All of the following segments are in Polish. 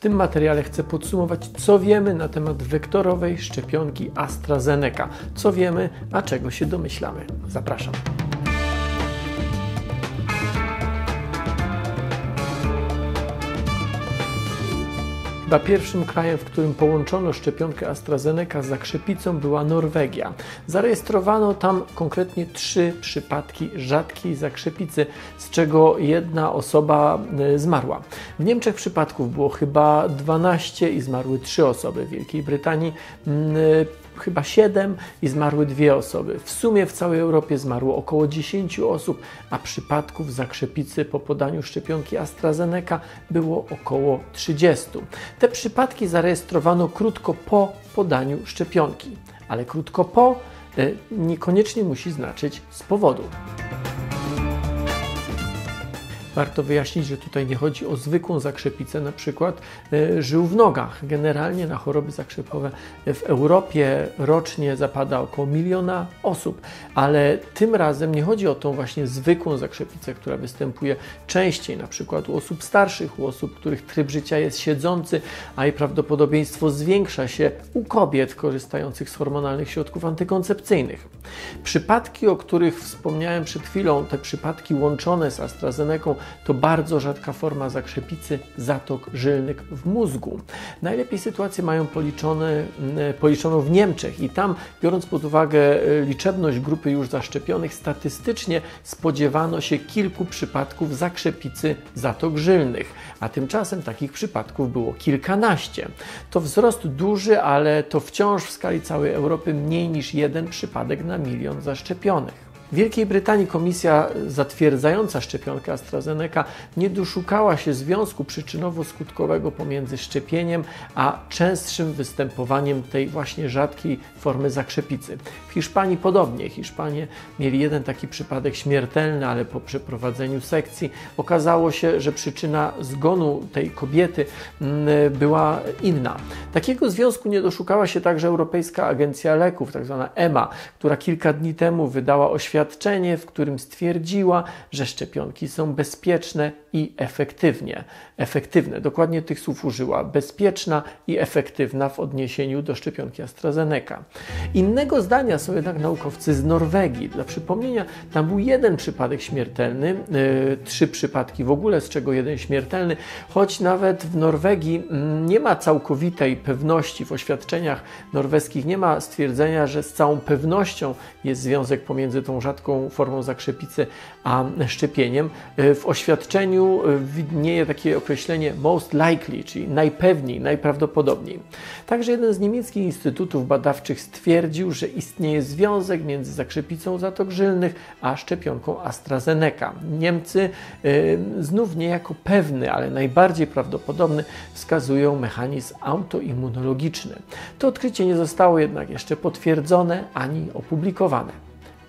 tym materiale chcę podsumować, co wiemy na temat wektorowej szczepionki AstraZeneca. Co wiemy, a czego się domyślamy. Zapraszam. Chyba pierwszym krajem, w którym połączono szczepionkę AstraZeneca z zakrzepicą była Norwegia. Zarejestrowano tam konkretnie trzy przypadki rzadkiej zakrzepicy, z czego jedna osoba e, zmarła. W Niemczech przypadków było chyba 12 i zmarły trzy osoby. W Wielkiej Brytanii mm, chyba 7 i zmarły dwie osoby. W sumie w całej Europie zmarło około 10 osób, a przypadków zakrzepicy po podaniu szczepionki AstraZeneca było około 30. Te przypadki zarejestrowano krótko po podaniu szczepionki, ale krótko po e, niekoniecznie musi znaczyć z powodu. Warto wyjaśnić, że tutaj nie chodzi o zwykłą zakrzepicę, na przykład e, żył w nogach. Generalnie na choroby zakrzepowe w Europie rocznie zapada około miliona osób, ale tym razem nie chodzi o tą właśnie zwykłą zakrzepicę, która występuje częściej, na przykład u osób starszych, u osób, których tryb życia jest siedzący, a jej prawdopodobieństwo zwiększa się u kobiet korzystających z hormonalnych środków antykoncepcyjnych. Przypadki, o których wspomniałem przed chwilą, te przypadki łączone z AstraZeneką, to bardzo rzadka forma zakrzepicy zatok żylnych w mózgu. Najlepiej sytuację mają policzone, policzoną w Niemczech i tam, biorąc pod uwagę e, liczebność grupy już zaszczepionych, statystycznie spodziewano się kilku przypadków zakrzepicy zatok żylnych, a tymczasem takich przypadków było kilkanaście. To wzrost duży, ale to wciąż w skali całej Europy mniej niż jeden przypadek na milion zaszczepionych. W Wielkiej Brytanii komisja zatwierdzająca szczepionkę AstraZeneca nie doszukała się związku przyczynowo-skutkowego pomiędzy szczepieniem a częstszym występowaniem tej właśnie rzadkiej formy zakrzepicy. W Hiszpanii podobnie. Hiszpanie mieli jeden taki przypadek śmiertelny, ale po przeprowadzeniu sekcji okazało się, że przyczyna zgonu tej kobiety mm, była inna. Takiego związku nie doszukała się także Europejska Agencja Leków, tzw. Tak EMA, która kilka dni temu wydała oświadczenie, oświadczenie, w którym stwierdziła, że szczepionki są bezpieczne i efektywnie. Efektywne, dokładnie tych słów użyła, bezpieczna i efektywna w odniesieniu do szczepionki AstraZeneca. Innego zdania są jednak naukowcy z Norwegii. Dla przypomnienia, tam był jeden przypadek śmiertelny, yy, trzy przypadki w ogóle, z czego jeden śmiertelny, choć nawet w Norwegii yy, nie ma całkowitej pewności w oświadczeniach norweskich, nie ma stwierdzenia, że z całą pewnością jest związek pomiędzy tą rzadką formą zakrzepicy a szczepieniem. Yy, w oświadczeniu E, widnieje takie określenie most likely, czyli najpewniej, najprawdopodobniej. Także jeden z niemieckich instytutów badawczych stwierdził, że istnieje związek między zakrzepicą zatok żylnych a szczepionką AstraZeneca. Niemcy y, znów niejako pewny, ale najbardziej prawdopodobny wskazują mechanizm autoimmunologiczny. To odkrycie nie zostało jednak jeszcze potwierdzone ani opublikowane.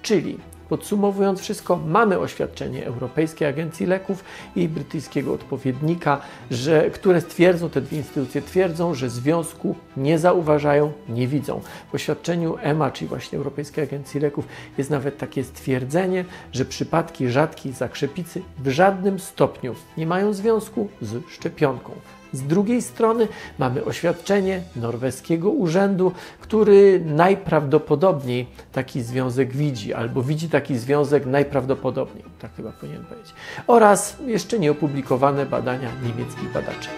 Czyli Podsumowując wszystko, mamy oświadczenie Europejskiej Agencji Leków i brytyjskiego odpowiednika, że, które stwierdzą, te dwie instytucje twierdzą, że związku nie zauważają, nie widzą. W oświadczeniu EMA, czyli właśnie Europejskiej Agencji Leków, jest nawet takie stwierdzenie, że przypadki rzadkiej zakrzepicy w żadnym stopniu nie mają związku z szczepionką. Z drugiej strony mamy oświadczenie norweskiego urzędu, który najprawdopodobniej taki związek widzi, albo widzi taki związek najprawdopodobniej, tak chyba powinien powiedzieć, oraz jeszcze nieopublikowane badania niemieckich badaczy.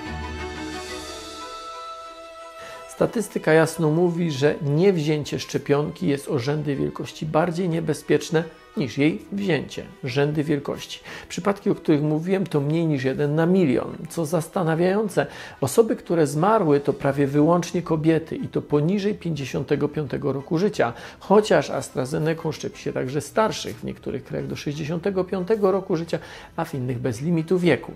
Statystyka jasno mówi, że niewzięcie szczepionki jest o rzędy wielkości bardziej niebezpieczne niż jej wzięcie, rzędy wielkości. Przypadki, o których mówiłem, to mniej niż jeden na milion. Co zastanawiające, osoby, które zmarły, to prawie wyłącznie kobiety i to poniżej 55 roku życia, chociaż AstraZeneca szczepi się także starszych, w niektórych krajach do 65 roku życia, a w innych bez limitu wieku.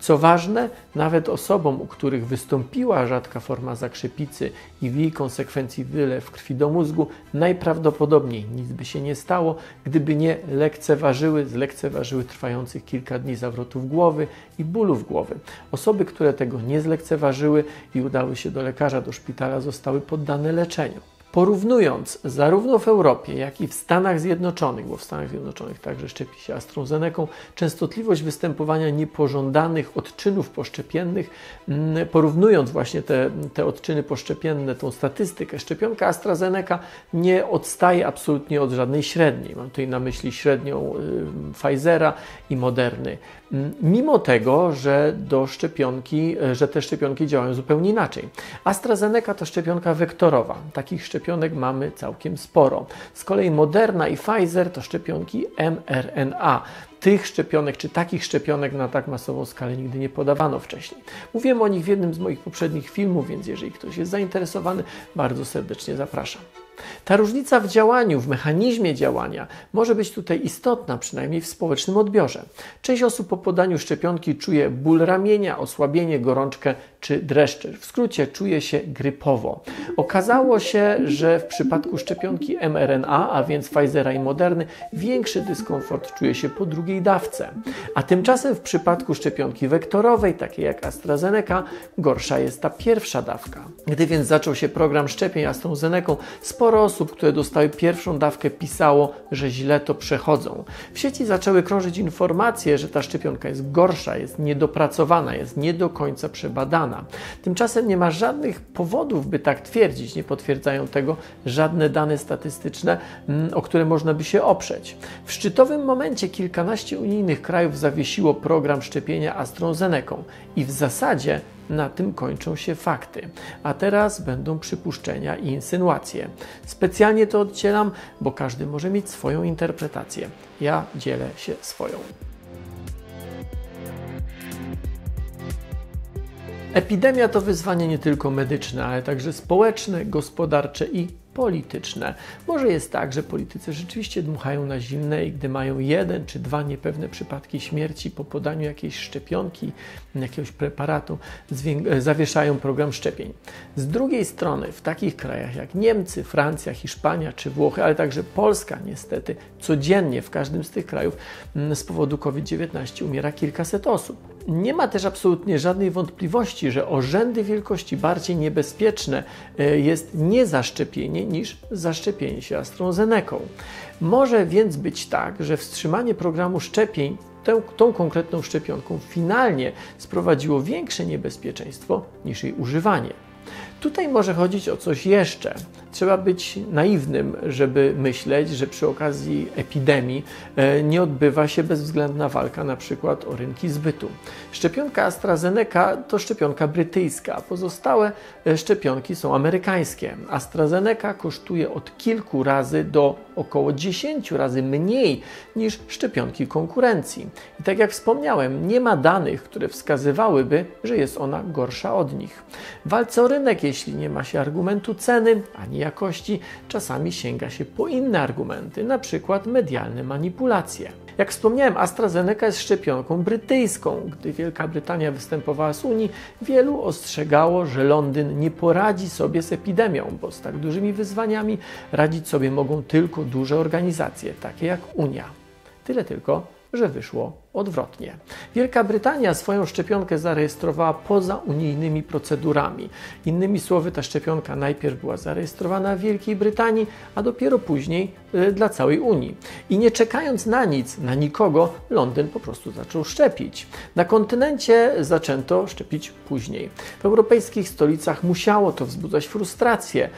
Co ważne, nawet osobom, u których wystąpiła rzadka forma zakrzepicy i w jej konsekwencji wylew krwi do mózgu, najprawdopodobniej nic by się nie stało, gdyby nie lekceważyły, zlekceważyły trwających kilka dni zawrotów głowy i bólów głowy. Osoby, które tego nie zlekceważyły i udały się do lekarza, do szpitala, zostały poddane leczeniu. Porównując zarówno w Europie, jak i w Stanach Zjednoczonych, bo w Stanach Zjednoczonych także szczepi się AstraZeneką, częstotliwość występowania niepożądanych odczynów poszczepiennych, mm, porównując właśnie te, te odczyny poszczepienne, tą statystykę, szczepionka AstraZeneca nie odstaje absolutnie od żadnej średniej. Mam tutaj na myśli średnią y, Pfizera i Moderny. Mm, mimo tego, że do szczepionki, e, że te szczepionki działają zupełnie inaczej. AstraZeneca to szczepionka wektorowa. Takich szczepionek mamy całkiem sporo. Z kolei Moderna i Pfizer to szczepionki mRNA tych szczepionek, czy takich szczepionek na tak masową skalę nigdy nie podawano wcześniej. Mówiłem o nich w jednym z moich poprzednich filmów, więc jeżeli ktoś jest zainteresowany, bardzo serdecznie zapraszam. Ta różnica w działaniu, w mechanizmie działania może być tutaj istotna, przynajmniej w społecznym odbiorze. Część osób po podaniu szczepionki czuje ból ramienia, osłabienie, gorączkę czy dreszcze. W skrócie czuje się grypowo. Okazało się, że w przypadku szczepionki mRNA, a więc Pfizera i Moderny, większy dyskomfort czuje się po drugiej dawce. A tymczasem w przypadku szczepionki wektorowej, takiej jak AstraZeneca, gorsza jest ta pierwsza dawka. Gdy więc zaczął się program szczepień AstraZeneca, sporo osób, które dostały pierwszą dawkę, pisało, że źle to przechodzą. W sieci zaczęły krążyć informacje, że ta szczepionka jest gorsza, jest niedopracowana, jest nie do końca przebadana. Tymczasem nie ma żadnych powodów, by tak twierdzić. Nie potwierdzają tego żadne dane statystyczne, mm, o które można by się oprzeć. W szczytowym momencie kilkanaście unijnych krajów zawiesiło program szczepienia AstraZeneca i w zasadzie na tym kończą się fakty. A teraz będą przypuszczenia i insynuacje. Specjalnie to odcielam, bo każdy może mieć swoją interpretację. Ja dzielę się swoją. Epidemia to wyzwanie nie tylko medyczne, ale także społeczne, gospodarcze i polityczne. Może jest tak, że politycy rzeczywiście dmuchają na zimne i gdy mają jeden czy dwa niepewne przypadki śmierci po podaniu jakiejś szczepionki, jakiegoś preparatu, e, zawieszają program szczepień. Z drugiej strony, w takich krajach jak Niemcy, Francja, Hiszpania czy Włochy, ale także Polska, niestety, codziennie w każdym z tych krajów z powodu COVID-19 umiera kilkaset osób. Nie ma też absolutnie żadnej wątpliwości, że o rzędy wielkości bardziej niebezpieczne e, jest niezaszczepienie niż zaszczepienie się AstraZeneką. Może więc być tak, że wstrzymanie programu szczepień tę, tą konkretną szczepionką finalnie sprowadziło większe niebezpieczeństwo niż jej używanie. Tutaj może chodzić o coś jeszcze. Trzeba być naiwnym, żeby myśleć, że przy okazji epidemii e, nie odbywa się bezwzględna walka na przykład o rynki zbytu. Szczepionka AstraZeneca to szczepionka brytyjska, pozostałe e, szczepionki są amerykańskie. AstraZeneca kosztuje od kilku razy do około 10 razy mniej niż szczepionki konkurencji. I tak jak wspomniałem, nie ma danych, które wskazywałyby, że jest ona gorsza od nich. W walce o rynek, jeśli nie ma się argumentu ceny ani jakości, czasami sięga się po inne argumenty, na przykład medialne manipulacje. Jak wspomniałem, AstraZeneca jest szczepionką brytyjską. Gdy Wielka Brytania występowała z Unii, wielu ostrzegało, że Londyn nie poradzi sobie z epidemią, bo z tak dużymi wyzwaniami radzić sobie mogą tylko duże organizacje, takie jak Unia. Tyle tylko, że wyszło odwrotnie. Wielka Brytania swoją szczepionkę zarejestrowała poza unijnymi procedurami. Innymi słowy, ta szczepionka najpierw była zarejestrowana w Wielkiej Brytanii, a dopiero później y, dla całej Unii. I nie czekając na nic, na nikogo, Londyn po prostu zaczął szczepić. Na kontynencie zaczęto szczepić później. W europejskich stolicach musiało to wzbudzać frustrację.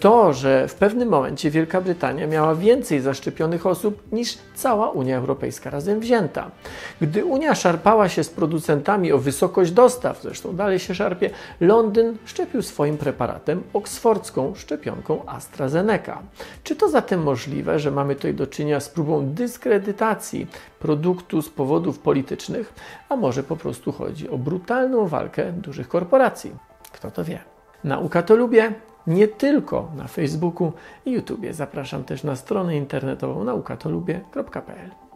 To, że w pewnym momencie Wielka Brytania miała więcej zaszczepionych osób niż cała Unia Europejska razem wzięta. Gdy Unia szarpała się z producentami o wysokość dostaw, zresztą dalej się szarpie, Londyn szczepił swoim preparatem oksfordzką szczepionką AstraZeneca. Czy to zatem możliwe, że mamy tutaj do czynienia z próbą dyskredytacji produktu z powodów politycznych, a może po prostu chodzi o brutalną walkę dużych korporacji? Kto to wie? Nauka to lubię, nie tylko na Facebooku i YouTubie. Zapraszam też na stronę internetową naukatolubię.pl.